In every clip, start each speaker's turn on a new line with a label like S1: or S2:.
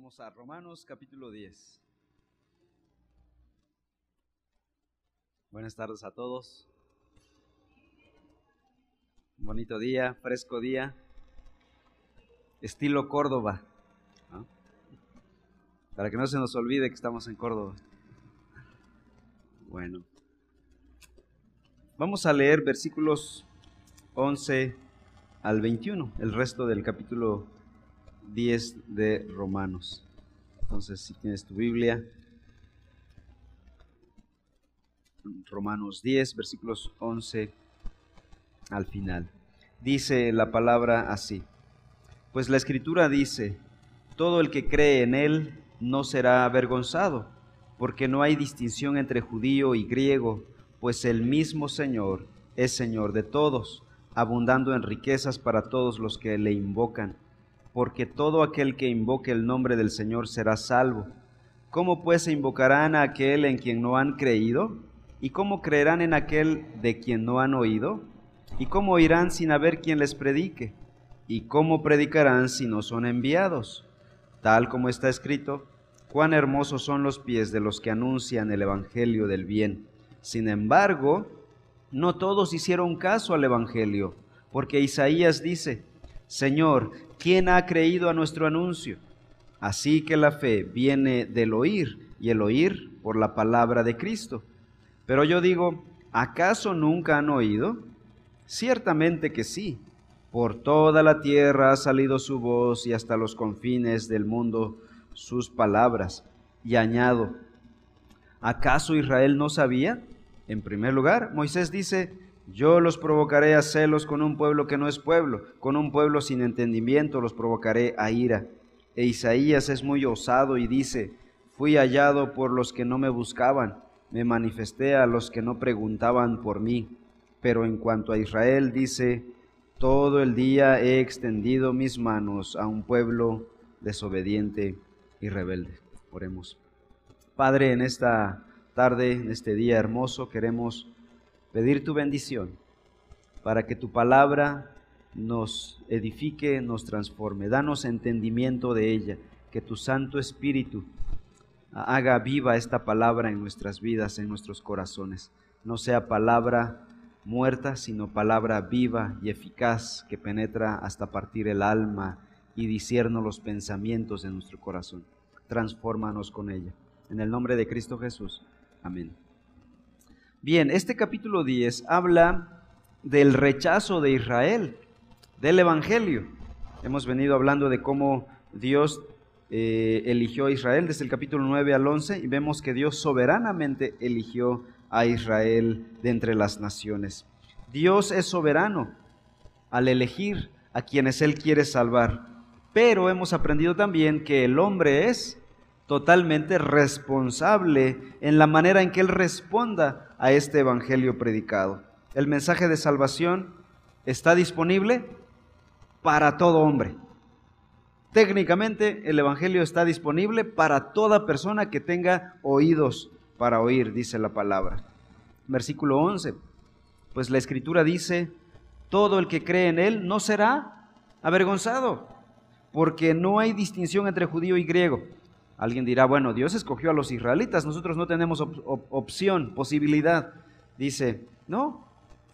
S1: Vamos a Romanos capítulo 10. Buenas tardes a todos. Bonito día, fresco día. Estilo Córdoba. Para que no se nos olvide que estamos en Córdoba. Bueno. Vamos a leer versículos 11 al 21, el resto del capítulo 10 de Romanos. Entonces, si tienes tu Biblia, Romanos 10, versículos 11 al final. Dice la palabra así. Pues la escritura dice, todo el que cree en él no será avergonzado, porque no hay distinción entre judío y griego, pues el mismo Señor es Señor de todos, abundando en riquezas para todos los que le invocan porque todo aquel que invoque el nombre del Señor será salvo. ¿Cómo pues se invocarán a aquel en quien no han creído? ¿Y cómo creerán en aquel de quien no han oído? ¿Y cómo oirán sin haber quien les predique? ¿Y cómo predicarán si no son enviados? Tal como está escrito, cuán hermosos son los pies de los que anuncian el Evangelio del bien. Sin embargo, no todos hicieron caso al Evangelio, porque Isaías dice, Señor, ¿quién ha creído a nuestro anuncio? Así que la fe viene del oír y el oír por la palabra de Cristo. Pero yo digo, ¿acaso nunca han oído? Ciertamente que sí. Por toda la tierra ha salido su voz y hasta los confines del mundo sus palabras. Y añado, ¿acaso Israel no sabía? En primer lugar, Moisés dice, yo los provocaré a celos con un pueblo que no es pueblo, con un pueblo sin entendimiento los provocaré a ira. E Isaías es muy osado y dice, fui hallado por los que no me buscaban, me manifesté a los que no preguntaban por mí. Pero en cuanto a Israel dice, todo el día he extendido mis manos a un pueblo desobediente y rebelde. Oremos. Padre, en esta tarde, en este día hermoso, queremos pedir tu bendición para que tu palabra nos edifique, nos transforme. Danos entendimiento de ella, que tu Santo Espíritu haga viva esta palabra en nuestras vidas, en nuestros corazones. No sea palabra muerta, sino palabra viva y eficaz que penetra hasta partir el alma y disierno los pensamientos de nuestro corazón. Transfórmanos con ella. En el nombre de Cristo Jesús. Amén. Bien, este capítulo 10 habla del rechazo de Israel, del Evangelio. Hemos venido hablando de cómo Dios eh, eligió a Israel desde el capítulo 9 al 11 y vemos que Dios soberanamente eligió a Israel de entre las naciones. Dios es soberano al elegir a quienes Él quiere salvar, pero hemos aprendido también que el hombre es totalmente responsable en la manera en que Él responda a este Evangelio predicado. El mensaje de salvación está disponible para todo hombre. Técnicamente el Evangelio está disponible para toda persona que tenga oídos para oír, dice la palabra. Versículo 11. Pues la escritura dice, todo el que cree en Él no será avergonzado, porque no hay distinción entre judío y griego Alguien dirá, bueno, Dios escogió a los israelitas, nosotros no tenemos opción, posibilidad. Dice, no,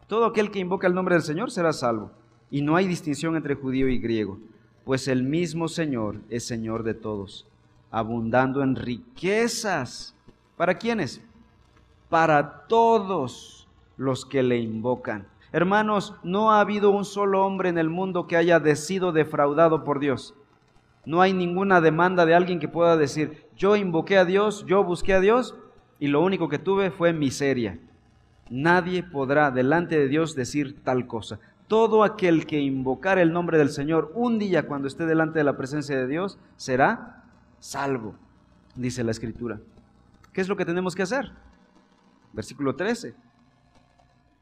S1: todo aquel que invoca el nombre del Señor será salvo. Y no hay distinción entre judío y griego, pues el mismo Señor es Señor de todos, abundando en riquezas. ¿Para quiénes? Para todos los que le invocan. Hermanos, no ha habido un solo hombre en el mundo que haya sido defraudado por Dios. No hay ninguna demanda de alguien que pueda decir, yo invoqué a Dios, yo busqué a Dios y lo único que tuve fue miseria. Nadie podrá delante de Dios decir tal cosa. Todo aquel que invocar el nombre del Señor un día cuando esté delante de la presencia de Dios será salvo, dice la Escritura. ¿Qué es lo que tenemos que hacer? Versículo 13.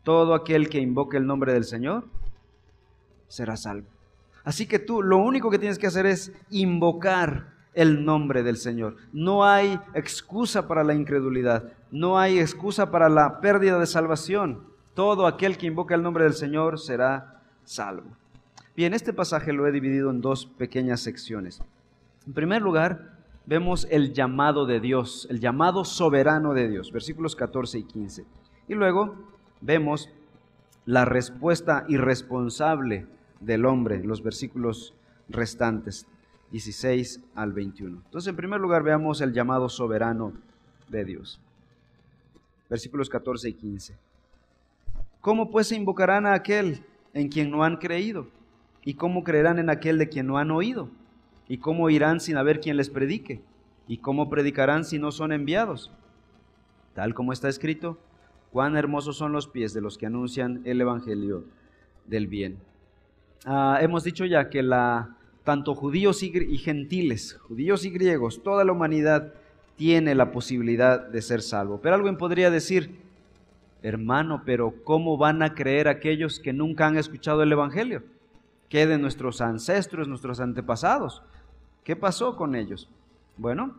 S1: Todo aquel que invoque el nombre del Señor será salvo. Así que tú lo único que tienes que hacer es invocar el nombre del Señor. No hay excusa para la incredulidad, no hay excusa para la pérdida de salvación. Todo aquel que invoca el nombre del Señor será salvo. Bien, este pasaje lo he dividido en dos pequeñas secciones. En primer lugar, vemos el llamado de Dios, el llamado soberano de Dios, versículos 14 y 15. Y luego vemos la respuesta irresponsable del hombre, los versículos restantes, 16 al 21. Entonces, en primer lugar, veamos el llamado soberano de Dios. Versículos 14 y 15. ¿Cómo pues se invocarán a aquel en quien no han creído? ¿Y cómo creerán en aquel de quien no han oído? ¿Y cómo irán sin haber quien les predique? ¿Y cómo predicarán si no son enviados? Tal como está escrito, cuán hermosos son los pies de los que anuncian el Evangelio del bien. Ah, hemos dicho ya que la, tanto judíos y, y gentiles, judíos y griegos, toda la humanidad tiene la posibilidad de ser salvo. Pero alguien podría decir, hermano, pero ¿cómo van a creer aquellos que nunca han escuchado el Evangelio? ¿Qué de nuestros ancestros, nuestros antepasados? ¿Qué pasó con ellos? Bueno,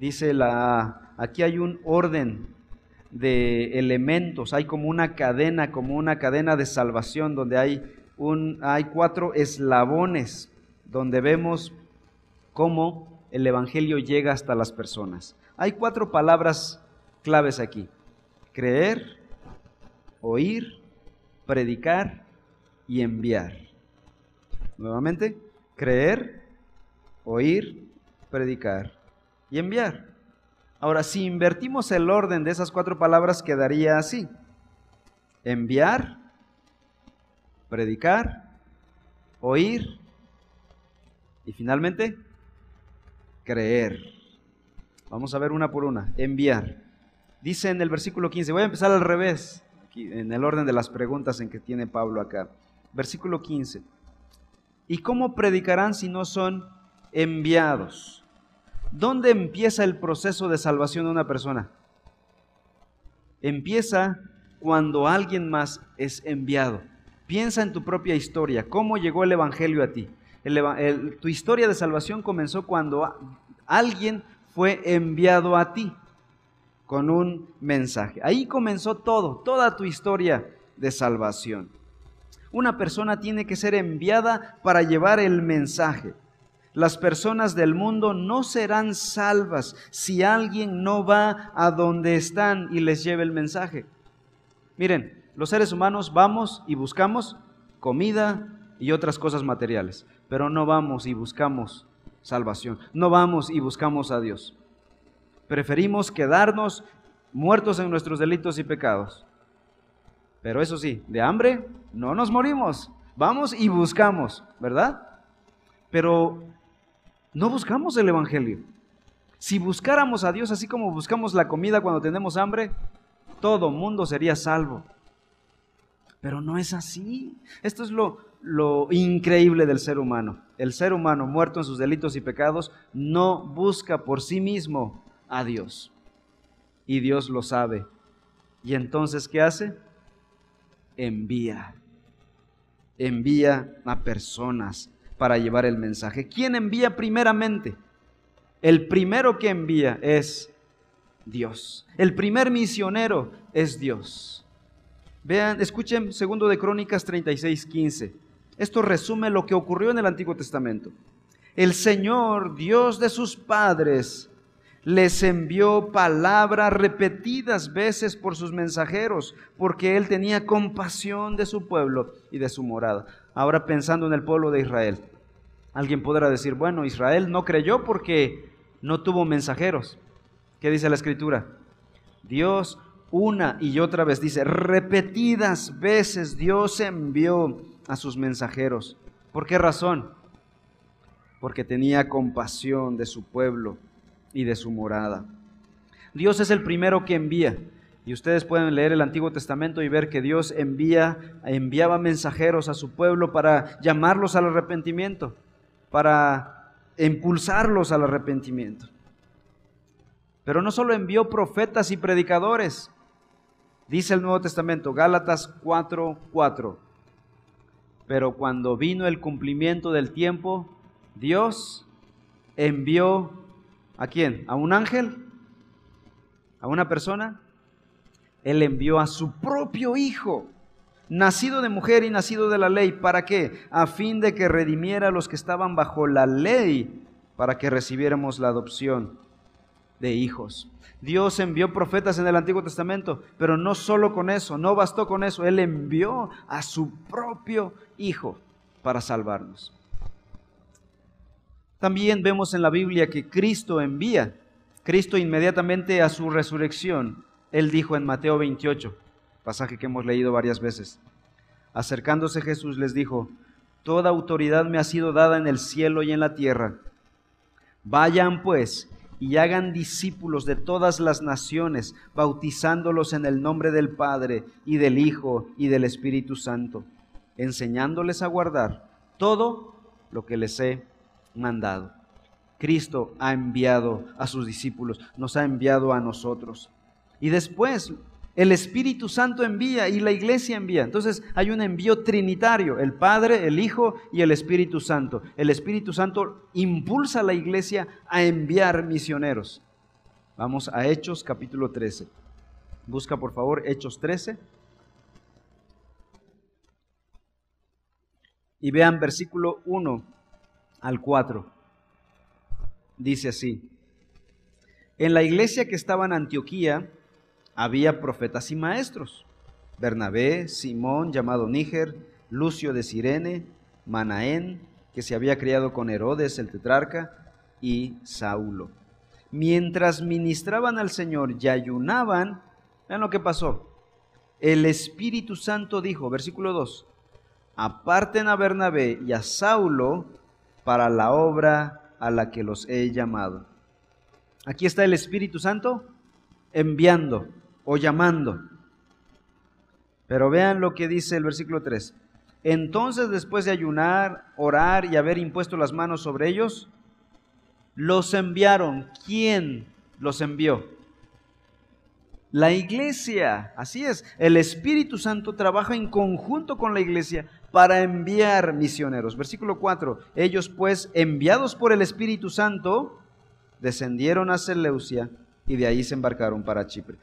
S1: dice la, aquí hay un orden de elementos, hay como una cadena, como una cadena de salvación donde hay, hay cuatro eslabones donde vemos cómo el Evangelio llega hasta las personas. Hay cuatro palabras claves aquí. Creer, oír, predicar y enviar. Nuevamente, creer, oír, predicar y enviar. Ahora, si invertimos el orden de esas cuatro palabras, quedaría así. Enviar, predicar, oír y finalmente creer. Vamos a ver una por una. Enviar. Dice en el versículo 15, voy a empezar al revés, en el orden de las preguntas en que tiene Pablo acá. Versículo 15. ¿Y cómo predicarán si no son enviados? ¿Dónde empieza el proceso de salvación de una persona? Empieza cuando alguien más es enviado. Piensa en tu propia historia, cómo llegó el Evangelio a ti. tu historia de salvación comenzó cuando alguien fue enviado a ti con un mensaje. Ahí comenzó todo, toda tu historia de salvación. Una persona tiene que ser enviada para llevar el mensaje. Las personas del mundo no serán salvas si alguien no va a donde están y les lleve el mensaje. Miren, los seres humanos vamos y buscamos comida y otras cosas materiales, pero no vamos y buscamos salvación, no vamos y buscamos a Dios. Preferimos quedarnos muertos en nuestros delitos y pecados. Pero eso sí, de hambre no nos morimos, vamos y buscamos, ¿verdad? Pero no buscamos el Evangelio. Si buscáramos a Dios así como buscamos la comida cuando tenemos hambre, todo mundo sería salvo. Pero no es así. Esto es lo, lo increíble del ser humano. El ser humano muerto en sus delitos y pecados no busca por sí mismo a Dios. Y Dios lo sabe. Y entonces, ¿qué hace? Envía. Envía a personas para llevar el mensaje. ¿Quién envía primeramente? El primero que envía es Dios. El primer misionero es Dios. Vean, escuchen segundo de Crónicas 36, 15. Esto resume lo que ocurrió en el Antiguo Testamento. El Señor, Dios de sus padres, les envió palabras repetidas veces por sus mensajeros, porque Él tenía compasión de su pueblo y de su morada. Ahora pensando en el pueblo de Israel, alguien podrá decir, bueno, Israel no creyó porque no tuvo mensajeros. ¿Qué dice la escritura? Dios una y otra vez dice, repetidas veces Dios envió a sus mensajeros. ¿Por qué razón? Porque tenía compasión de su pueblo y de su morada. Dios es el primero que envía. Y ustedes pueden leer el Antiguo Testamento y ver que Dios envía, enviaba mensajeros a su pueblo para llamarlos al arrepentimiento, para impulsarlos al arrepentimiento. Pero no solo envió profetas y predicadores, dice el Nuevo Testamento, Gálatas 4:4. Pero cuando vino el cumplimiento del tiempo, Dios envió a quién? ¿A un ángel? ¿A una persona? Él envió a su propio Hijo, nacido de mujer y nacido de la ley. ¿Para qué? A fin de que redimiera a los que estaban bajo la ley, para que recibiéramos la adopción de hijos. Dios envió profetas en el Antiguo Testamento, pero no solo con eso, no bastó con eso, Él envió a su propio Hijo para salvarnos. También vemos en la Biblia que Cristo envía. Cristo inmediatamente a su resurrección, Él dijo en Mateo 28, pasaje que hemos leído varias veces, acercándose Jesús les dijo, Toda autoridad me ha sido dada en el cielo y en la tierra. Vayan pues y hagan discípulos de todas las naciones, bautizándolos en el nombre del Padre y del Hijo y del Espíritu Santo, enseñándoles a guardar todo lo que les he mandado. Cristo ha enviado a sus discípulos, nos ha enviado a nosotros. Y después el Espíritu Santo envía y la iglesia envía. Entonces hay un envío trinitario, el Padre, el Hijo y el Espíritu Santo. El Espíritu Santo impulsa a la iglesia a enviar misioneros. Vamos a Hechos capítulo 13. Busca por favor Hechos 13. Y vean versículo 1 al 4. Dice así. En la iglesia que estaba en Antioquía, había profetas y maestros. Bernabé, Simón, llamado Níger, Lucio de Sirene, Manaén, que se había criado con Herodes el tetrarca, y Saulo. Mientras ministraban al Señor y ayunaban, vean lo que pasó. El Espíritu Santo dijo, versículo 2, aparten a Bernabé y a Saulo para la obra a la que los he llamado. Aquí está el Espíritu Santo enviando o llamando. Pero vean lo que dice el versículo 3. Entonces, después de ayunar, orar y haber impuesto las manos sobre ellos, los enviaron. ¿Quién los envió? La iglesia. Así es. El Espíritu Santo trabaja en conjunto con la iglesia para enviar misioneros. Versículo 4. Ellos pues, enviados por el Espíritu Santo, descendieron a Seleucia y de ahí se embarcaron para Chipre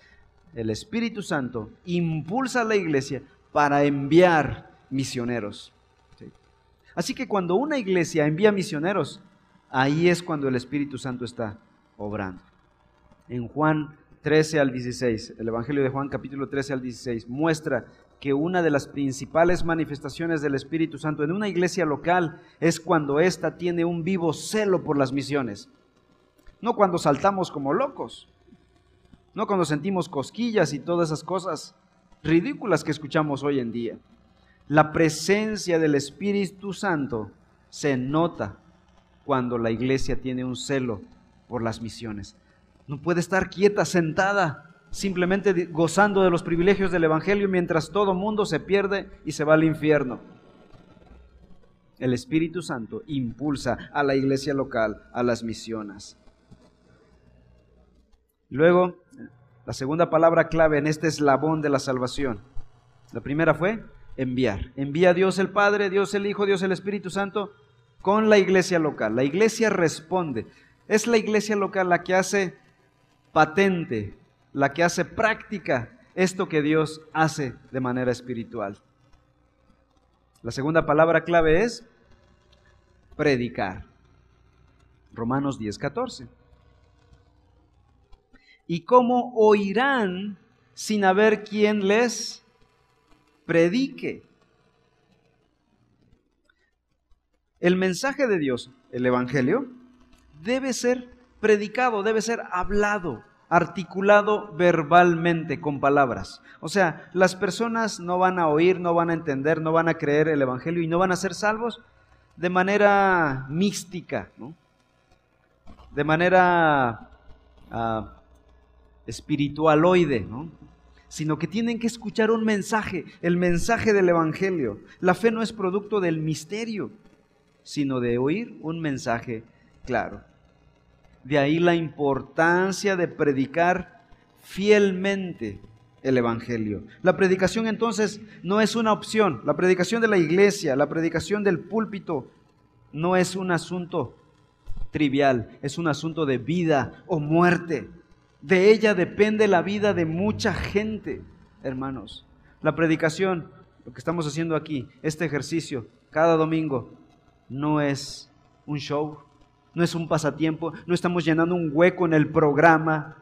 S1: el Espíritu Santo impulsa a la iglesia para enviar misioneros. Así que cuando una iglesia envía misioneros, ahí es cuando el Espíritu Santo está obrando. En Juan 13 al 16, el Evangelio de Juan capítulo 13 al 16, muestra que una de las principales manifestaciones del Espíritu Santo en una iglesia local es cuando ésta tiene un vivo celo por las misiones. No cuando saltamos como locos, no cuando sentimos cosquillas y todas esas cosas ridículas que escuchamos hoy en día. La presencia del Espíritu Santo se nota cuando la iglesia tiene un celo por las misiones. No puede estar quieta, sentada, simplemente gozando de los privilegios del Evangelio mientras todo mundo se pierde y se va al infierno. El Espíritu Santo impulsa a la iglesia local a las misiones. Luego, la segunda palabra clave en este eslabón de la salvación. La primera fue enviar. Envía a Dios el Padre, Dios el Hijo, Dios el Espíritu Santo con la iglesia local. La iglesia responde. Es la iglesia local la que hace patente, la que hace práctica esto que Dios hace de manera espiritual. La segunda palabra clave es predicar. Romanos 10, 14. ¿Y cómo oirán sin haber quien les predique? El mensaje de Dios, el Evangelio, debe ser predicado, debe ser hablado, articulado verbalmente con palabras. O sea, las personas no van a oír, no van a entender, no van a creer el Evangelio y no van a ser salvos de manera mística, de manera ah, espiritualoide, ¿no? sino que tienen que escuchar un mensaje, el mensaje del Evangelio. La fe no es producto del misterio, sino de oír un mensaje claro. De ahí la importancia de predicar fielmente el Evangelio. La predicación entonces no es una opción. La predicación de la iglesia, la predicación del púlpito, no es un asunto trivial, es un asunto de vida o muerte. De ella depende la vida de mucha gente, hermanos. La predicación, lo que estamos haciendo aquí, este ejercicio, cada domingo, no es un show, no es un pasatiempo, no estamos llenando un hueco en el programa.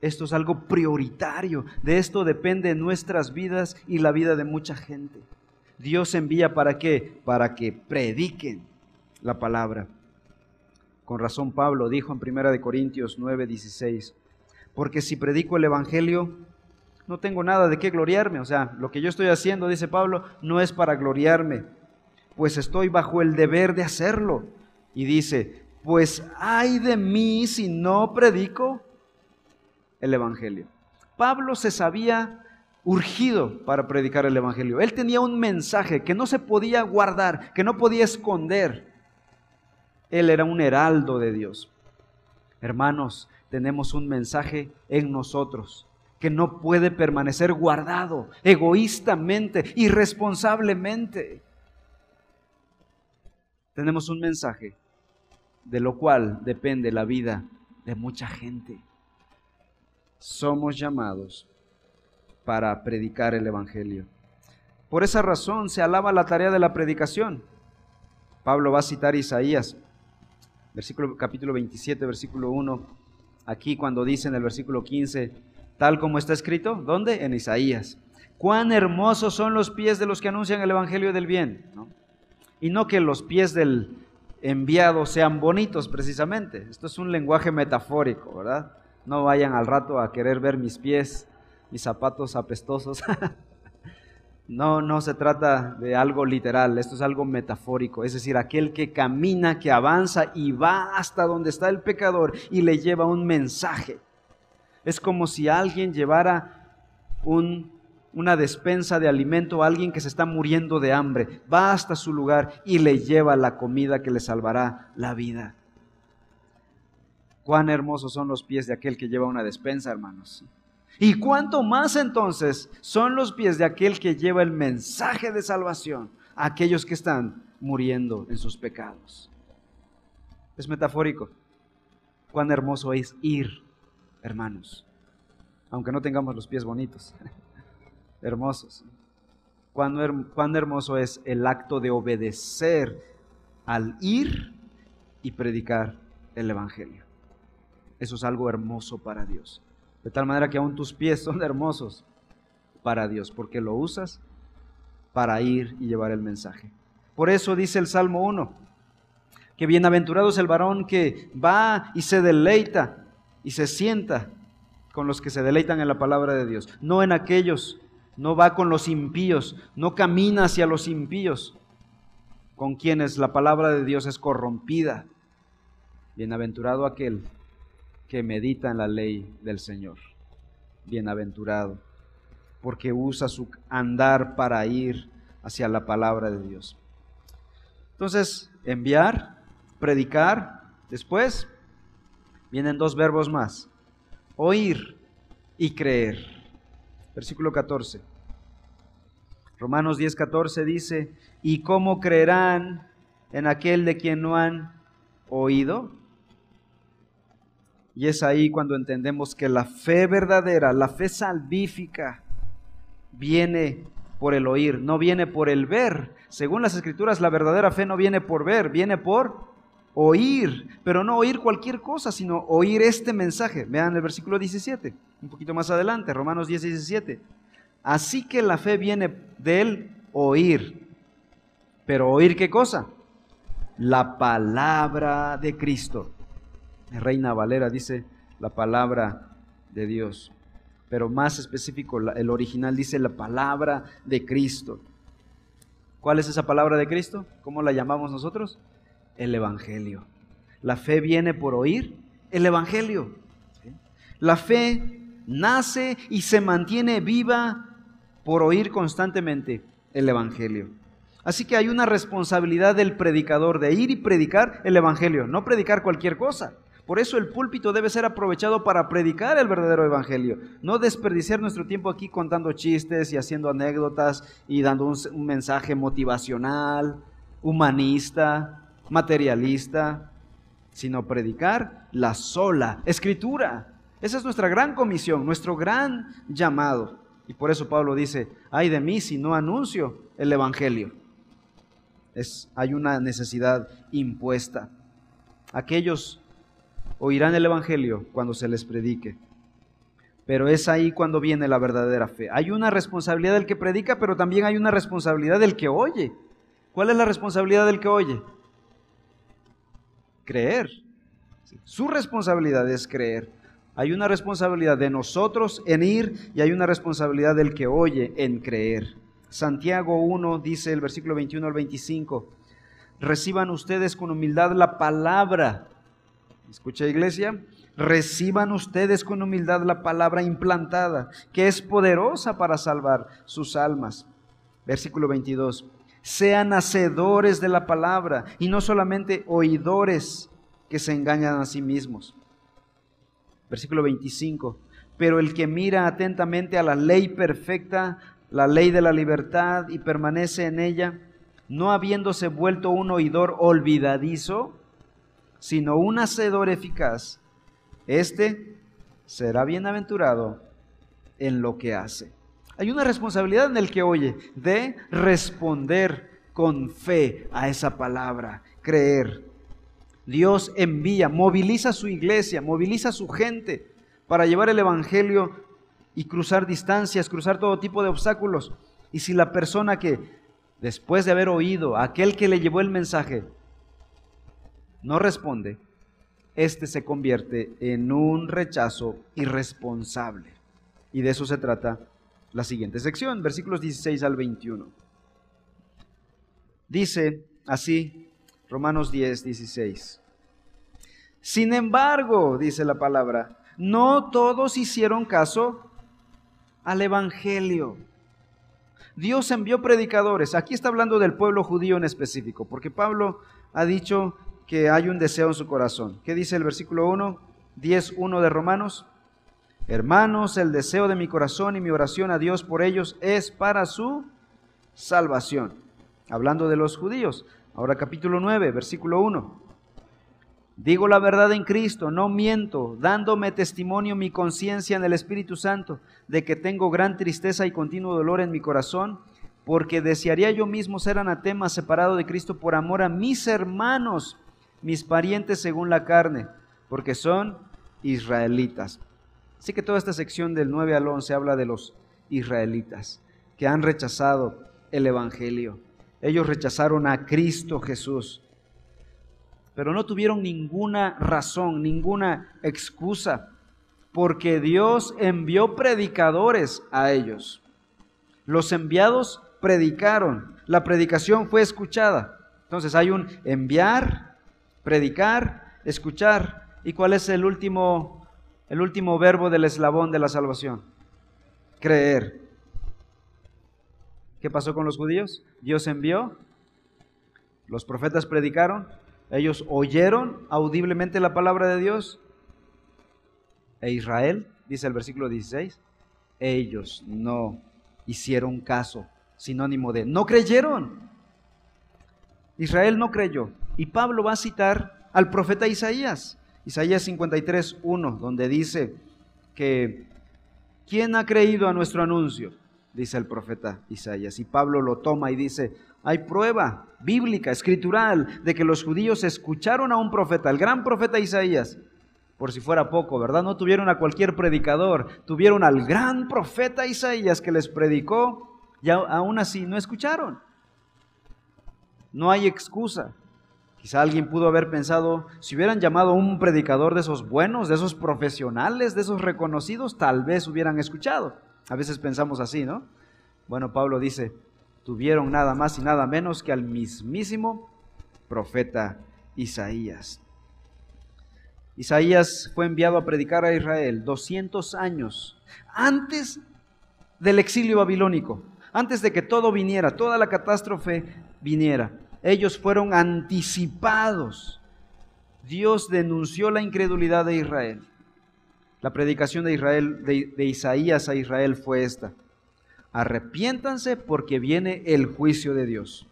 S1: Esto es algo prioritario. De esto depende nuestras vidas y la vida de mucha gente. Dios envía para qué? Para que prediquen la palabra. Con razón Pablo dijo en 1 Corintios 9, 16, porque si predico el Evangelio, no tengo nada de qué gloriarme. O sea, lo que yo estoy haciendo, dice Pablo, no es para gloriarme, pues estoy bajo el deber de hacerlo. Y dice, pues ay de mí si no predico el Evangelio. Pablo se sabía urgido para predicar el Evangelio. Él tenía un mensaje que no se podía guardar, que no podía esconder. Él era un heraldo de Dios. Hermanos, tenemos un mensaje en nosotros que no puede permanecer guardado egoístamente, irresponsablemente. Tenemos un mensaje de lo cual depende la vida de mucha gente. Somos llamados para predicar el Evangelio. Por esa razón se alaba la tarea de la predicación. Pablo va a citar Isaías, versículo, capítulo 27, versículo 1, aquí cuando dice en el versículo 15, tal como está escrito, ¿dónde? En Isaías. Cuán hermosos son los pies de los que anuncian el Evangelio del bien. Y no que los pies del enviado sean bonitos precisamente. Esto es un lenguaje metafórico, ¿verdad? No vayan al rato a querer ver mis pies, mis zapatos apestosos. no, no se trata de algo literal, esto es algo metafórico. Es decir, aquel que camina, que avanza y va hasta donde está el pecador y le lleva un mensaje. Es como si alguien llevara un una despensa de alimento a alguien que se está muriendo de hambre. Va hasta su lugar y le lleva la comida que le salvará la vida. Cuán hermosos son los pies de aquel que lleva una despensa, hermanos. Y cuánto más entonces son los pies de aquel que lleva el mensaje de salvación a aquellos que están muriendo en sus pecados. Es metafórico. Cuán hermoso es ir, hermanos, aunque no tengamos los pies bonitos. hermosos. Cuán, hermoso es el acto de obedecer al ir y predicar el Evangelio. Eso es algo hermoso para Dios. De tal manera que aún tus pies son hermosos para Dios, porque lo usas para ir y llevar el mensaje. Por eso dice el Salmo 1, que bienaventurado es el varón que va y se deleita y se sienta con los que se deleitan en la palabra de Dios, no en aquellos no va con los impíos, no camina hacia los impíos, con quienes la palabra de Dios es corrompida. Bienaventurado aquel que medita en la ley del Señor. Bienaventurado, porque usa su andar para ir hacia la palabra de Dios. Entonces, enviar, predicar, después vienen dos verbos más, oír y creer. Versículo 14. Romanos 10, 14 dice, ¿y cómo creerán en aquel de quien no han oído? Y es ahí cuando entendemos que la fe verdadera, la fe salvífica, viene por el oír, no viene por el ver. Según las escrituras, la verdadera fe no viene por ver, viene por oír, pero no oír cualquier cosa, sino oír este mensaje. Vean el versículo 17, un poquito más adelante, Romanos 10, 17. Así que la fe viene del oír. Pero oír qué cosa? La palabra de Cristo. Reina Valera dice la palabra de Dios. Pero más específico, el original dice la palabra de Cristo. ¿Cuál es esa palabra de Cristo? ¿Cómo la llamamos nosotros? El Evangelio. La fe viene por oír el Evangelio. La fe nace y se mantiene viva por oír constantemente el Evangelio. Así que hay una responsabilidad del predicador de ir y predicar el Evangelio, no predicar cualquier cosa. Por eso el púlpito debe ser aprovechado para predicar el verdadero Evangelio, no desperdiciar nuestro tiempo aquí contando chistes y haciendo anécdotas y dando un, mensaje motivacional, humanista, materialista, sino predicar la sola escritura. Esa es nuestra gran comisión, nuestro gran llamado. Y por eso Pablo dice, ay de mí si no anuncio el Evangelio. Es, hay una necesidad impuesta. aquellos oirán el Evangelio cuando se les predique. Pero es ahí cuando viene la verdadera fe. Hay una responsabilidad del que predica, pero también hay una responsabilidad del que oye. ¿Cuál es la responsabilidad del que oye? Creer. Su responsabilidad es creer. Hay una responsabilidad de nosotros en ir y hay una responsabilidad del que oye en creer. Santiago 1 dice el versículo 21 al 25, reciban ustedes con humildad la palabra. Escucha iglesia, reciban ustedes con humildad la palabra implantada, que es poderosa para salvar sus almas. Versículo 22, sean hacedores de la palabra y no solamente oidores que se engañan a sí mismos. Versículo 25. Pero el que mira atentamente a la ley perfecta, la ley de la libertad, y permanece en ella, no habiéndose vuelto un oidor olvidadizo, sino un hacedor eficaz, este será bienaventurado en lo que hace. Hay una responsabilidad en el que oye de responder con fe a esa palabra, creer. Dios envía, moviliza su iglesia, moviliza su gente para llevar el Evangelio y cruzar distancias, cruzar todo tipo de obstáculos. Y si la persona que, después de haber oído, aquel que le llevó el mensaje, no responde, este se convierte en un rechazo irresponsable. Y de eso se trata la siguiente sección, versículos 16 al 21. Dice así Romanos 10, 16. Sin embargo, dice la palabra, no todos hicieron caso al Evangelio. Dios envió predicadores. Aquí está hablando del pueblo judío en específico, porque Pablo ha dicho que hay un deseo en su corazón. ¿Qué dice el versículo 1? 10.1 de Romanos. Hermanos, el deseo de mi corazón y mi oración a Dios por ellos es para su salvación. Hablando de los judíos. Ahora capítulo 9, versículo 1. Digo la verdad en Cristo, no miento, dándome testimonio mi conciencia en el Espíritu Santo de que tengo gran tristeza y continuo dolor en mi corazón, porque desearía yo mismo ser anatema separado de Cristo por amor a mis hermanos, mis parientes según la carne, porque son israelitas. Así que toda esta sección del 9 al 11 habla de los israelitas que han rechazado el Evangelio. Ellos rechazaron a Cristo Jesús, pero no tuvieron ninguna razón, ninguna excusa, porque Dios envió predicadores a ellos. Los enviados predicaron, la predicación fue escuchada. Entonces hay un enviar, predicar, escuchar. ¿Y cuál es el último, el último verbo del eslabón de la salvación? Creer. ¿Qué pasó con los judíos? Dios envió, los profetas predicaron, ellos oyeron audiblemente la palabra de Dios. E Israel, dice el versículo 16, ellos no hicieron caso, sinónimo de no creyeron. Israel no creyó. Y Pablo va a citar al profeta Isaías, Isaías 53, 1, donde dice que ¿quién ha creído a nuestro anuncio? dice el profeta Isaías. Y Pablo lo toma y dice, hay prueba bíblica, escritural, de que los judíos escucharon a un profeta, el gran profeta Isaías. Por si fuera poco, ¿verdad? No tuvieron a cualquier predicador, tuvieron al gran profeta Isaías que les predicó y aún así no escucharon. No hay excusa. Quizá alguien pudo haber pensado, si hubieran llamado a un predicador de esos buenos, de esos profesionales, de esos reconocidos, tal vez hubieran escuchado. A veces pensamos así, ¿no? Bueno, Pablo dice, tuvieron nada más y nada menos que al mismísimo profeta Isaías. Isaías fue enviado a predicar a Israel 200 años antes del exilio babilónico, antes de que todo viniera, toda la catástrofe viniera. Ellos fueron anticipados. Dios denunció la incredulidad de Israel. La predicación de Israel, de, Isaías a Israel fue esta. Arrepiéntanse porque viene el juicio de Dios.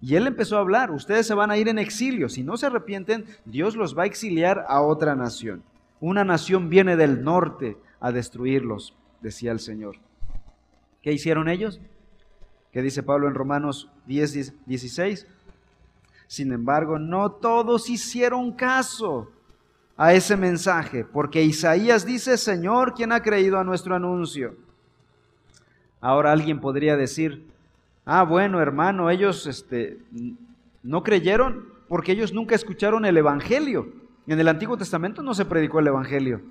S1: Y él empezó a hablar, ustedes se van a ir en exilio, si no se arrepienten, Dios los va a exiliar a otra nación. Una nación viene del norte a destruirlos, decía el Señor. ¿Qué hicieron ellos? ¿Qué dice Pablo en Romanos 10, 16? Sin embargo, no todos hicieron caso a ese mensaje, porque Isaías dice, Señor, ¿quién ha creído a nuestro anuncio? Ahora alguien podría decir, ah, bueno, hermano, ellos este, no creyeron porque ellos nunca escucharon el Evangelio. En el Antiguo Testamento no se predicó el Evangelio.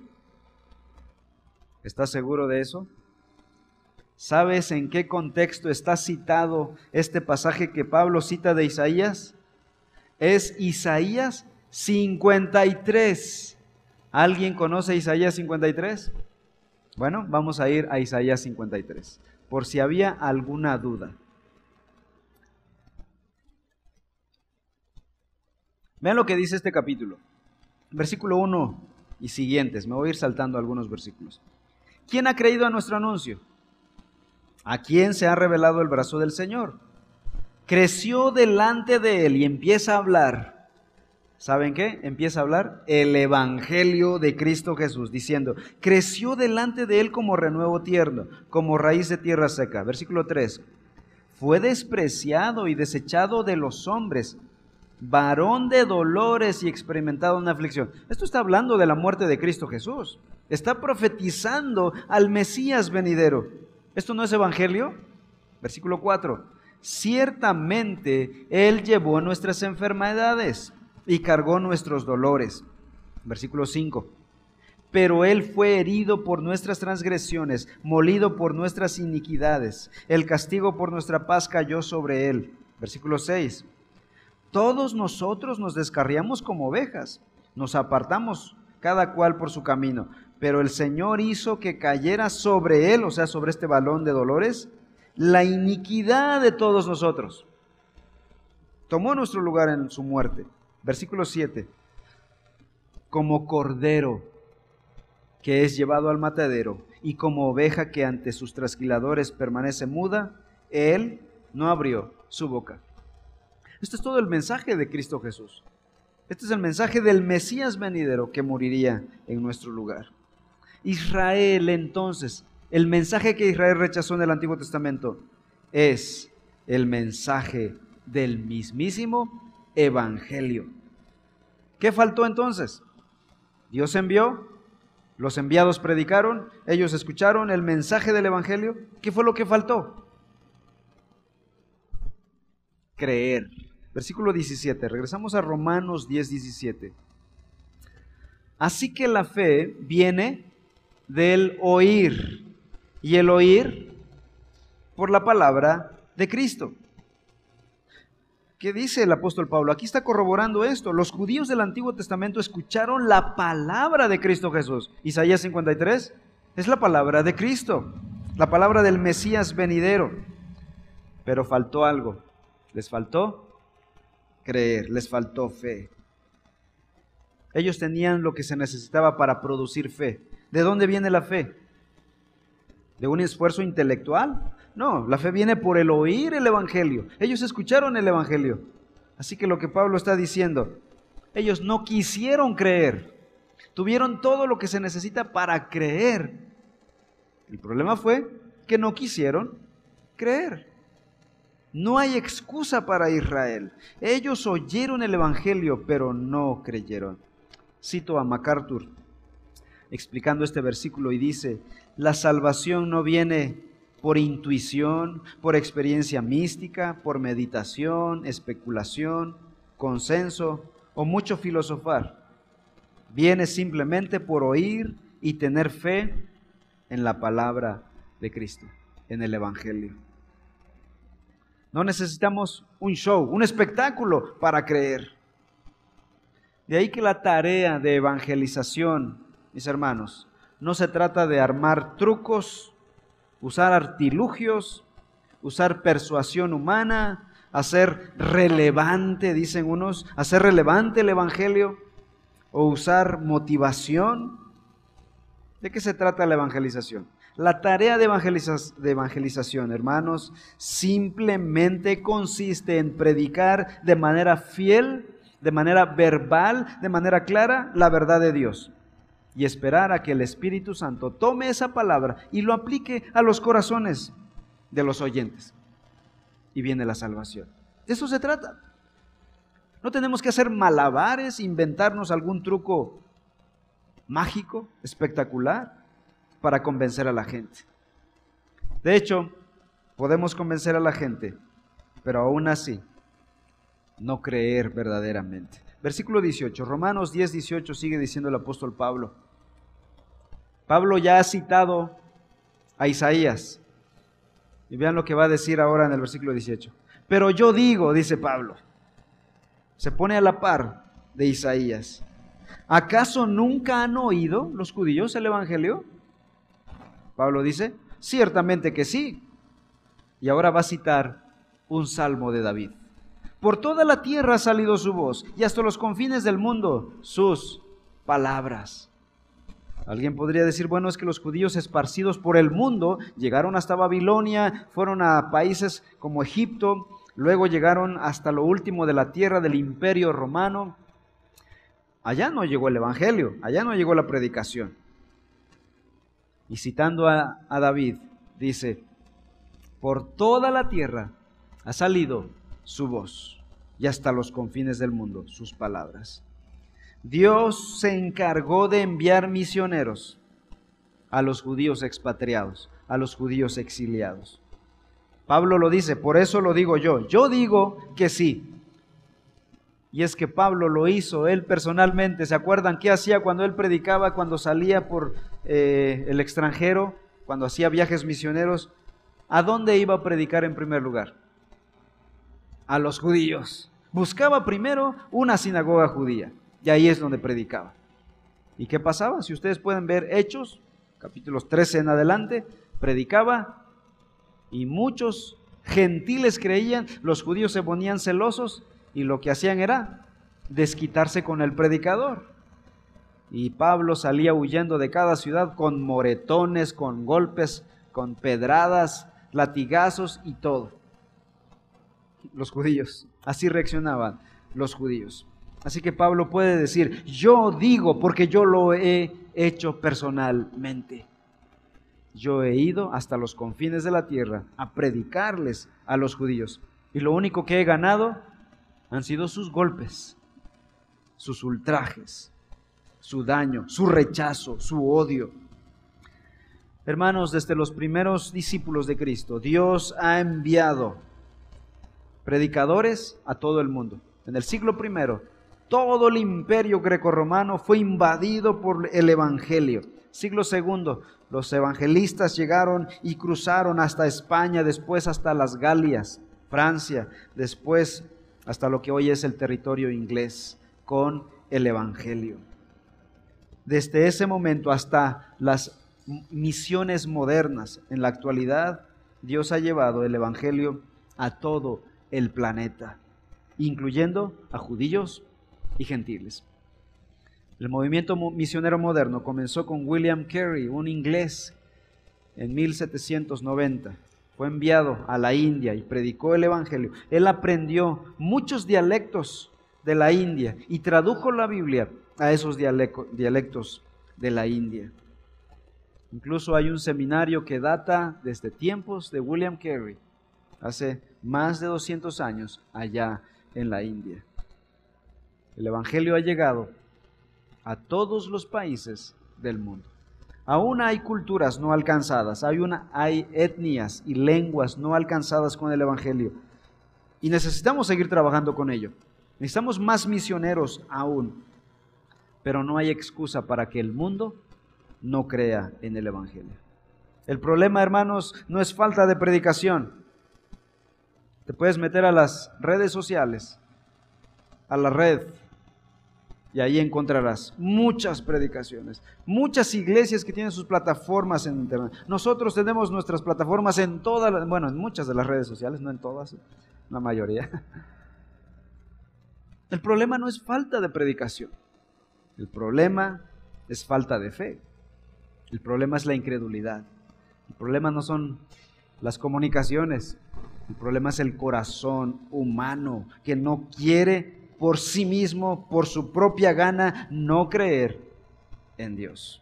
S1: ¿Estás seguro de eso? ¿Sabes en qué contexto está citado este pasaje que Pablo cita de Isaías? Es Isaías 53. ¿Alguien conoce Isaías 53? Bueno, vamos a ir a Isaías 53, por si había alguna duda. Vean lo que dice este capítulo. Versículo 1 y siguientes. Me voy a ir saltando algunos versículos. ¿Quién ha creído a nuestro anuncio? ¿A quién se ha revelado el brazo del Señor? Creció delante de él y empieza a hablar. ¿Saben qué? Empieza a hablar el Evangelio de Cristo Jesús, diciendo, creció delante de él como renuevo tierno, como raíz de tierra seca. Versículo 3. Fue despreciado y desechado de los hombres, varón de dolores y experimentado una aflicción. Esto está hablando de la muerte de Cristo Jesús. Está profetizando al Mesías venidero. ¿Esto no es evangelio? Versículo 4. Ciertamente Él llevó nuestras enfermedades y cargó nuestros dolores. Versículo 5. Pero Él fue herido por nuestras transgresiones, molido por nuestras iniquidades. El castigo por nuestra paz cayó sobre Él. Versículo 6. Todos nosotros nos descarriamos como ovejas, nos apartamos cada cual por su camino pero el Señor hizo que cayera sobre él, o sea, sobre este balón de dolores, la iniquidad de todos nosotros. Tomó nuestro lugar en su muerte. Versículo 7. Como cordero que es llevado al matadero y como oveja que ante sus trasquiladores permanece muda, él no abrió su boca. Este es todo el mensaje de Cristo Jesús. Este es el mensaje del Mesías venidero que moriría en nuestro lugar. Israel entonces, el mensaje que Israel rechazó en el Antiguo Testamento es el mensaje del mismísimo Evangelio. ¿Qué faltó entonces? Dios envió, los enviados predicaron, ellos escucharon el mensaje del Evangelio. ¿Qué fue lo que faltó? Creer. Versículo 17. Regresamos a Romanos 10, 17. Así que la fe viene del oír. Y el oír por la palabra de Cristo. ¿Qué dice el apóstol Pablo? Aquí está corroborando esto. Los judíos del Antiguo Testamento escucharon la palabra de Cristo Jesús. Isaías 53 es la palabra de Cristo, la palabra del Mesías venidero. Pero faltó algo. Les faltó creer, les faltó fe. Ellos tenían lo que se necesitaba para producir fe. ¿De dónde viene la fe? ¿De un esfuerzo intelectual? No, la fe viene por el oír el Evangelio. Ellos escucharon el Evangelio. Así que lo que Pablo está diciendo, ellos no quisieron creer. Tuvieron todo lo que se necesita para creer. El problema fue que no quisieron creer. No hay excusa para Israel. Ellos oyeron el Evangelio, pero no creyeron. Cito a MacArthur explicando este versículo y dice, la salvación no viene por intuición, por experiencia mística, por meditación, especulación, consenso o mucho filosofar. Viene simplemente por oír y tener fe en la palabra de Cristo, en el Evangelio. No necesitamos un show, un espectáculo para creer. De ahí que la tarea de evangelización mis hermanos, no se trata de armar trucos, usar artilugios, usar persuasión humana, hacer relevante, dicen unos, hacer relevante el Evangelio o usar motivación. ¿De qué se trata la evangelización? La tarea de, evangelización, hermanos, simplemente consiste en predicar de manera fiel, de manera verbal, de manera clara, la verdad de Dios y esperar a que el Espíritu Santo tome esa palabra y lo aplique a los corazones de los oyentes. Y viene la salvación. De eso se trata. No tenemos que hacer malabares, inventarnos algún truco mágico, espectacular, para convencer a la gente. De hecho, podemos convencer a la gente, pero aún así, no creer verdaderamente. Versículo 18, Romanos 10, 18 sigue diciendo el apóstol Pablo. Pablo ya ha citado a Isaías. Y vean lo que va a decir ahora en el versículo 18. Pero yo digo, dice Pablo, se pone a la par de Isaías. ¿Acaso nunca han oído los judíos el Evangelio? Pablo dice, ciertamente que sí. Y ahora va a citar un salmo de David. Por toda la tierra ha salido su voz y hasta los confines del mundo sus palabras. Alguien podría decir, bueno, es que los judíos esparcidos por el mundo llegaron hasta Babilonia, fueron a países como Egipto, luego llegaron hasta lo último de la tierra del imperio romano. Allá no llegó el Evangelio, allá no llegó la predicación. Y citando a, a David, dice, por toda la tierra ha salido su voz y hasta los confines del mundo sus palabras. Dios se encargó de enviar misioneros a los judíos expatriados, a los judíos exiliados. Pablo lo dice, por eso lo digo yo. Yo digo que sí. Y es que Pablo lo hizo él personalmente. ¿Se acuerdan qué hacía cuando él predicaba, cuando salía por eh, el extranjero, cuando hacía viajes misioneros? ¿A dónde iba a predicar en primer lugar? A los judíos. Buscaba primero una sinagoga judía. Y ahí es donde predicaba. ¿Y qué pasaba? Si ustedes pueden ver Hechos, capítulos 13 en adelante, predicaba y muchos gentiles creían, los judíos se ponían celosos y lo que hacían era desquitarse con el predicador. Y Pablo salía huyendo de cada ciudad con moretones, con golpes, con pedradas, latigazos y todo. Los judíos, así reaccionaban los judíos. Así que Pablo puede decir, yo digo porque yo lo he hecho personalmente. Yo he ido hasta los confines de la tierra a predicarles a los judíos. Y lo único que he ganado han sido sus golpes, sus ultrajes, su daño, su rechazo, su odio. Hermanos, desde los primeros discípulos de Cristo, Dios ha enviado predicadores a todo el mundo. En el siglo primero, todo el imperio grecorromano fue invadido por el Evangelio. Siglo segundo, los evangelistas llegaron y cruzaron hasta España, después hasta las Galias, Francia, después hasta lo que hoy es el territorio inglés, con el Evangelio. Desde ese momento hasta las misiones modernas en la actualidad, Dios ha llevado el Evangelio a todo el planeta, incluyendo a judíos, y gentiles. El movimiento misionero moderno comenzó con William Carey, un inglés, en 1790. Fue enviado a la India y predicó el Evangelio. Él aprendió muchos dialectos de la India y tradujo la Biblia a esos dialectos de la India. Incluso hay un seminario que data desde tiempos de William Carey, hace más de 200 años, allá en la India. El Evangelio ha llegado a todos los países del mundo. Aún hay culturas no alcanzadas, hay, una, hay etnias y lenguas no alcanzadas con el Evangelio. Y necesitamos seguir trabajando con ello. Necesitamos más misioneros aún. Pero no hay excusa para que el mundo no crea en el Evangelio. El problema, hermanos, no es falta de predicación. Te puedes meter a las redes sociales, a la red y ahí encontrarás muchas predicaciones, muchas iglesias que tienen sus plataformas en internet. Nosotros tenemos nuestras plataformas en todas, bueno, en muchas de las redes sociales, no en todas, la mayoría. El problema no es falta de predicación. El problema es falta de fe. El problema es la incredulidad. El problema no son las comunicaciones. El problema es el corazón humano que no quiere por sí mismo, por su propia gana, no creer en Dios.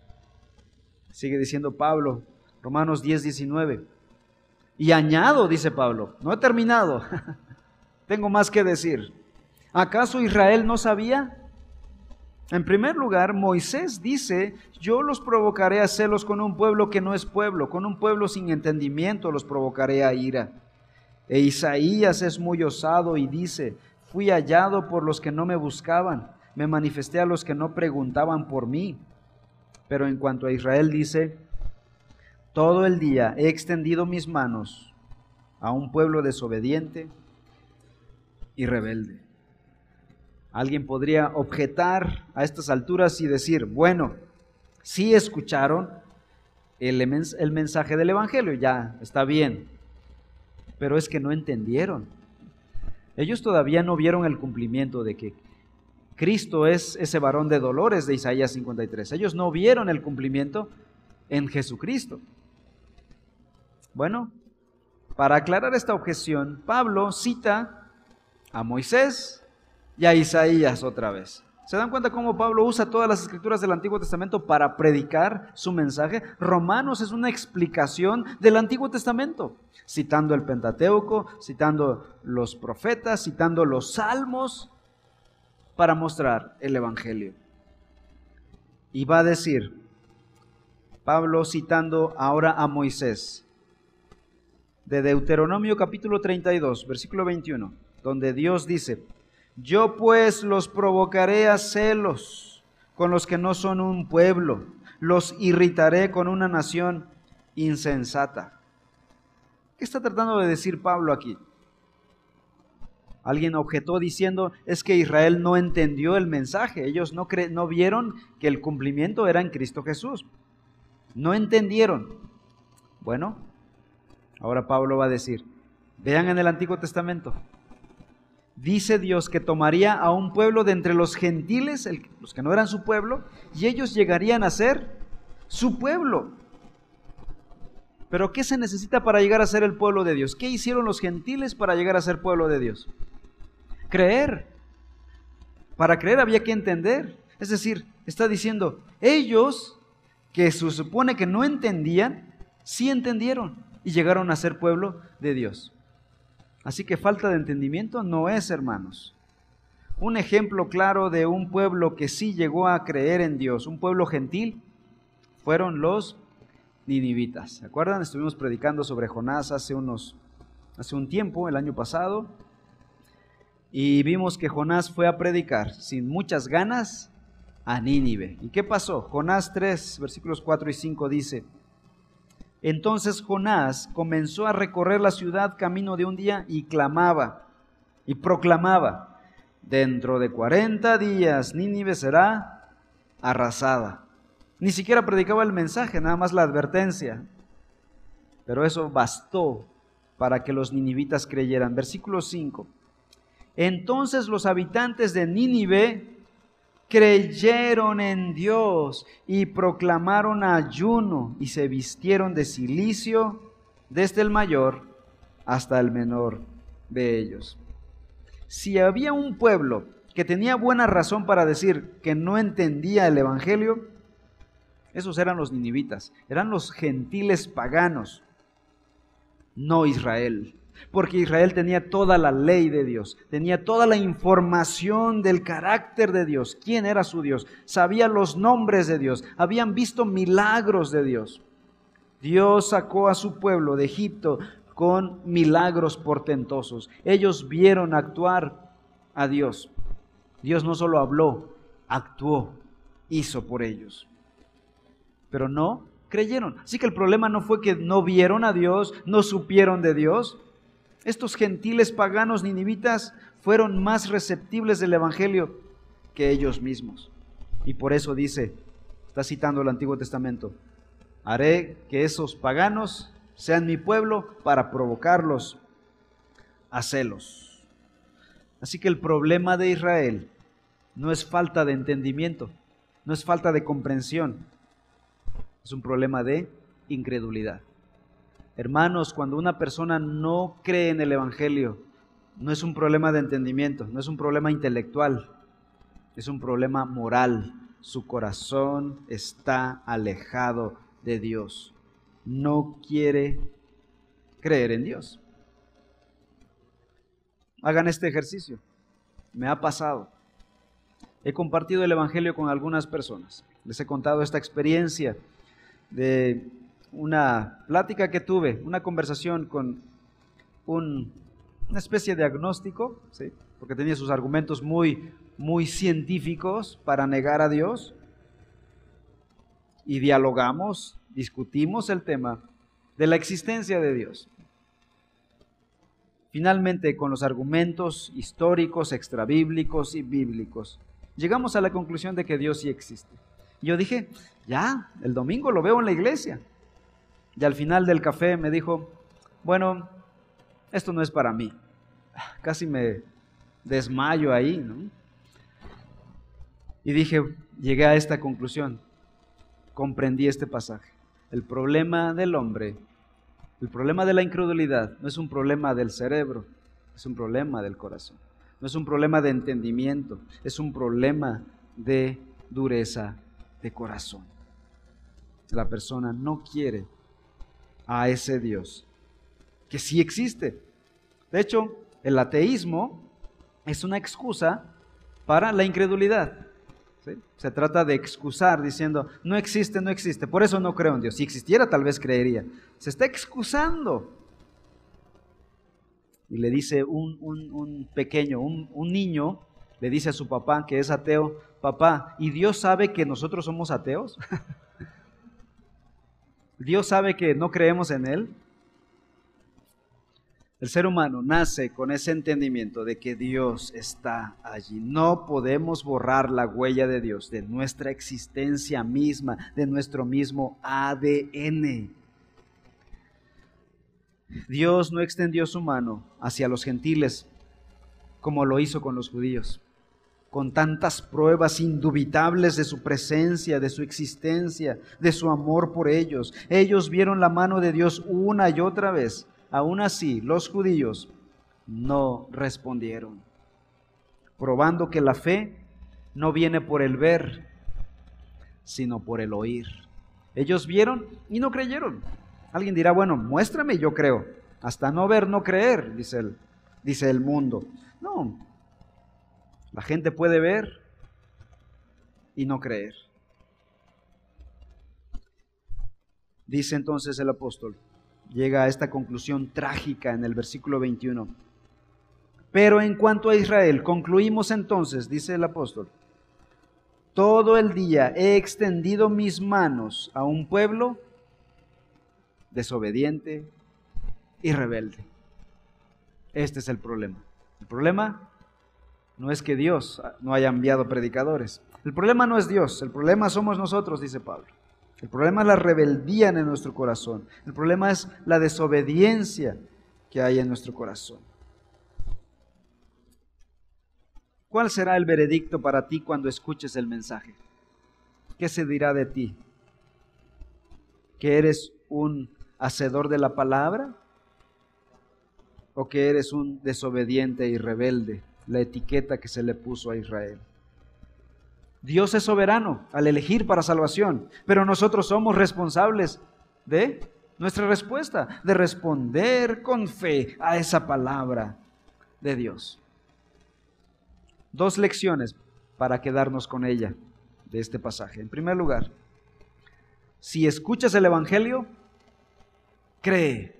S1: Sigue diciendo Pablo, Romanos 10, 19. Y añado, dice Pablo, no he terminado, tengo más que decir. ¿Acaso Israel no sabía? En primer lugar, Moisés dice, yo los provocaré a celos con un pueblo que no es pueblo, con un pueblo sin entendimiento los provocaré a ira. E Isaías es muy osado y dice, fui hallado por los que no me buscaban, me manifesté a los que no preguntaban por mí. Pero en cuanto a Israel dice, todo el día he extendido mis manos a un pueblo desobediente y rebelde. Alguien podría objetar a estas alturas y decir, bueno, sí escucharon el, el mensaje del Evangelio, ya está bien, pero es que no entendieron. Ellos todavía no vieron el cumplimiento de que Cristo es ese varón de dolores de Isaías 53. Ellos no vieron el cumplimiento en Jesucristo. Bueno, para aclarar esta objeción, Pablo cita a Moisés y a Isaías otra vez. ¿Se dan cuenta cómo Pablo usa todas las escrituras del Antiguo Testamento para predicar su mensaje? Romanos es una explicación del Antiguo Testamento, citando el Pentateuco, citando los profetas, citando los salmos para mostrar el Evangelio. Y va a decir, Pablo citando ahora a Moisés, de Deuteronomio capítulo 32, versículo 21, donde Dios dice, yo pues los provocaré a celos con los que no son un pueblo, los irritaré con una nación insensata. ¿Qué está tratando de decir Pablo aquí? Alguien objetó diciendo, es que Israel no entendió el mensaje, ellos no, no vieron que el cumplimiento era en Cristo Jesús. No entendieron. Bueno, Ahora Pablo va a decir, vean en el Antiguo Testamento, dice Dios que tomaría a un pueblo de entre los gentiles, los que no eran su pueblo, y ellos llegarían a ser su pueblo. Pero ¿qué se necesita para llegar a ser el pueblo de Dios? ¿Qué hicieron los gentiles para llegar a ser pueblo de Dios? Creer. Para creer había que entender. Es decir, está diciendo, ellos que se supone que no entendían, sí entendieron y llegaron a ser pueblo de Dios. Así que falta de entendimiento no es, hermanos. Un ejemplo claro de un pueblo que sí llegó a creer en Dios, un pueblo gentil, fueron los ninivitas. ¿Se acuerdan? Estuvimos predicando sobre Jonás hace unos hace un tiempo, el año pasado, y vimos que Jonás fue a predicar sin muchas ganas a Nínive. ¿Y qué pasó? Jonás 3, versículos 4 y 5 dice: entonces Jonás comenzó a recorrer la ciudad camino de un día y clamaba y proclamaba, dentro de 40 días Nínive será arrasada. Ni siquiera predicaba el mensaje, nada más la advertencia. Pero eso bastó para que los ninivitas creyeran. Versículo 5. Entonces los habitantes de Nínive creyeron en Dios y proclamaron ayuno y se vistieron de silicio desde el mayor hasta el menor de ellos. Si había un pueblo que tenía buena razón para decir que no entendía el Evangelio, esos eran los ninivitas, eran los gentiles paganos, no Israel porque Israel tenía toda la ley de Dios, tenía toda la información del carácter de Dios, quién era su Dios, sabía los nombres de Dios, habían visto milagros de Dios. Dios sacó a su pueblo de Egipto con milagros portentosos. Ellos vieron actuar a Dios. Dios no solo habló, actuó, hizo por ellos. Pero no creyeron. Así que el problema no fue que no vieron a Dios, no supieron de Dios. Estos gentiles paganos ninivitas fueron más receptibles del Evangelio que ellos mismos. Y por eso dice, está citando el Antiguo Testamento, haré que esos paganos sean mi pueblo para provocarlos a celos. Así que el problema de Israel no es falta de entendimiento, no es falta de comprensión, es un problema de incredulidad. Hermanos, cuando una persona no cree en el Evangelio, no es un problema de entendimiento, no es un problema intelectual, es un problema moral. Su corazón está alejado de Dios. No quiere creer en Dios. Hagan este ejercicio. me ha pasado. He compartido el Evangelio con algunas personas. Les he contado esta experiencia de una plática que tuve, una conversación con una especie de agnóstico, porque tenía sus argumentos muy, muy científicos para negar a Dios. Y dialogamos, discutimos el tema de la existencia de Dios. Finalmente, con los argumentos históricos, extrabíblicos y bíblicos, llegamos a la conclusión de que Dios sí existe. yo dije, ya, el domingo lo veo en la iglesia. Y al final del café me dijo, bueno, esto no es para mí. Casi me desmayo ahí, ¿no? Y dije, llegué a esta conclusión, comprendí este pasaje. El problema del hombre, el problema de la incredulidad, no es un problema del cerebro, es un problema del corazón. No es un problema de entendimiento, es un problema de dureza de corazón. La persona no quiere a ese Dios, que sí existe. De hecho, el ateísmo es una excusa para la incredulidad. Se trata de excusar diciendo, no existe, no existe, por eso no creo en Dios. Si existiera, tal vez creería. Se está excusando. Y le dice un, pequeño, un, un niño, le dice a su papá que es ateo, papá, ¿y Dios sabe que nosotros somos ateos? ¿Dios sabe que no creemos en Él? El ser humano nace con ese entendimiento de que Dios está allí. No podemos borrar la huella de Dios, de nuestra existencia misma, de nuestro mismo ADN. Dios no extendió su mano hacia los gentiles como lo hizo con los judíos, con tantas pruebas indubitables de su presencia, de su existencia, de su amor por ellos. Ellos vieron la mano de Dios una y otra vez Aún así, los judíos no respondieron, probando que la fe no viene por el ver, sino por el oír. Ellos vieron y no creyeron. Alguien dirá, bueno, muéstrame, yo creo. Hasta no ver, no creer, dice el, dice el mundo. No, la gente puede ver y no creer. Dice entonces el apóstol, llega a esta conclusión trágica en el versículo 21. Pero en cuanto a Israel, concluimos entonces, dice el apóstol, todo el día he extendido mis manos a un pueblo desobediente y rebelde. Este es el problema. El problema no es que Dios no haya enviado predicadores. El problema no es Dios, el problema somos nosotros, dice Pablo. El problema es la rebeldía en nuestro corazón. El problema es la desobediencia que hay en nuestro corazón. ¿Cuál será el veredicto para ti cuando escuches el mensaje? ¿Qué se dirá de ti? ¿Que eres un hacedor de la palabra? ¿O que eres un desobediente y rebelde? La etiqueta que se le puso a Israel. Dios es soberano al elegir para salvación, pero nosotros somos responsables de nuestra respuesta, de responder con fe a esa palabra de Dios. Dos lecciones para quedarnos con ella de este pasaje. En primer lugar, si escuchas el Evangelio, cree.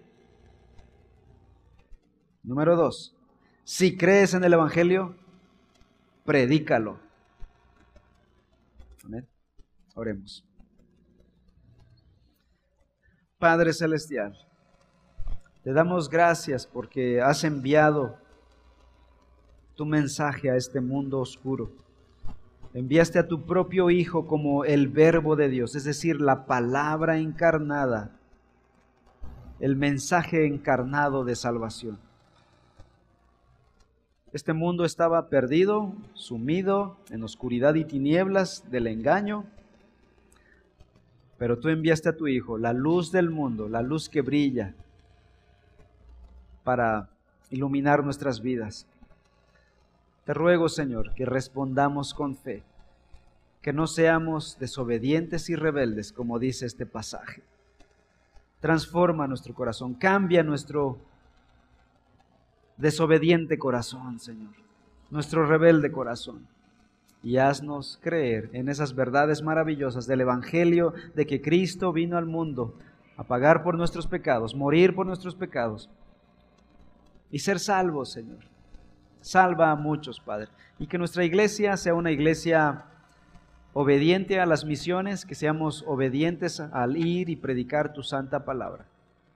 S1: Número dos, si crees en el Evangelio, predícalo. Oremos. Padre Celestial, te damos gracias porque has enviado tu mensaje a este mundo oscuro. Enviaste a tu propio Hijo como el verbo de Dios, es decir, la palabra encarnada, el mensaje encarnado de salvación. Este mundo estaba perdido, sumido en oscuridad y tinieblas del engaño, pero tú enviaste a tu Hijo, la luz del mundo, la luz que brilla, para iluminar nuestras vidas. Te ruego, Señor, que respondamos con fe, que no seamos desobedientes y rebeldes, como dice este pasaje. Transforma nuestro corazón, cambia nuestro desobediente corazón, Señor. nuestro rebelde corazón y haznos creer en esas verdades maravillosas del Evangelio de que Cristo vino al mundo a pagar por nuestros pecados, morir por nuestros pecados y ser salvos, Señor. Salva a muchos, Padre. Y que nuestra iglesia sea una iglesia obediente a las misiones, que seamos obedientes al ir y predicar tu santa palabra.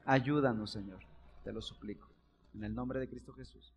S1: Ayúdanos, Señor. Te lo suplico. En el nombre de Cristo Jesús.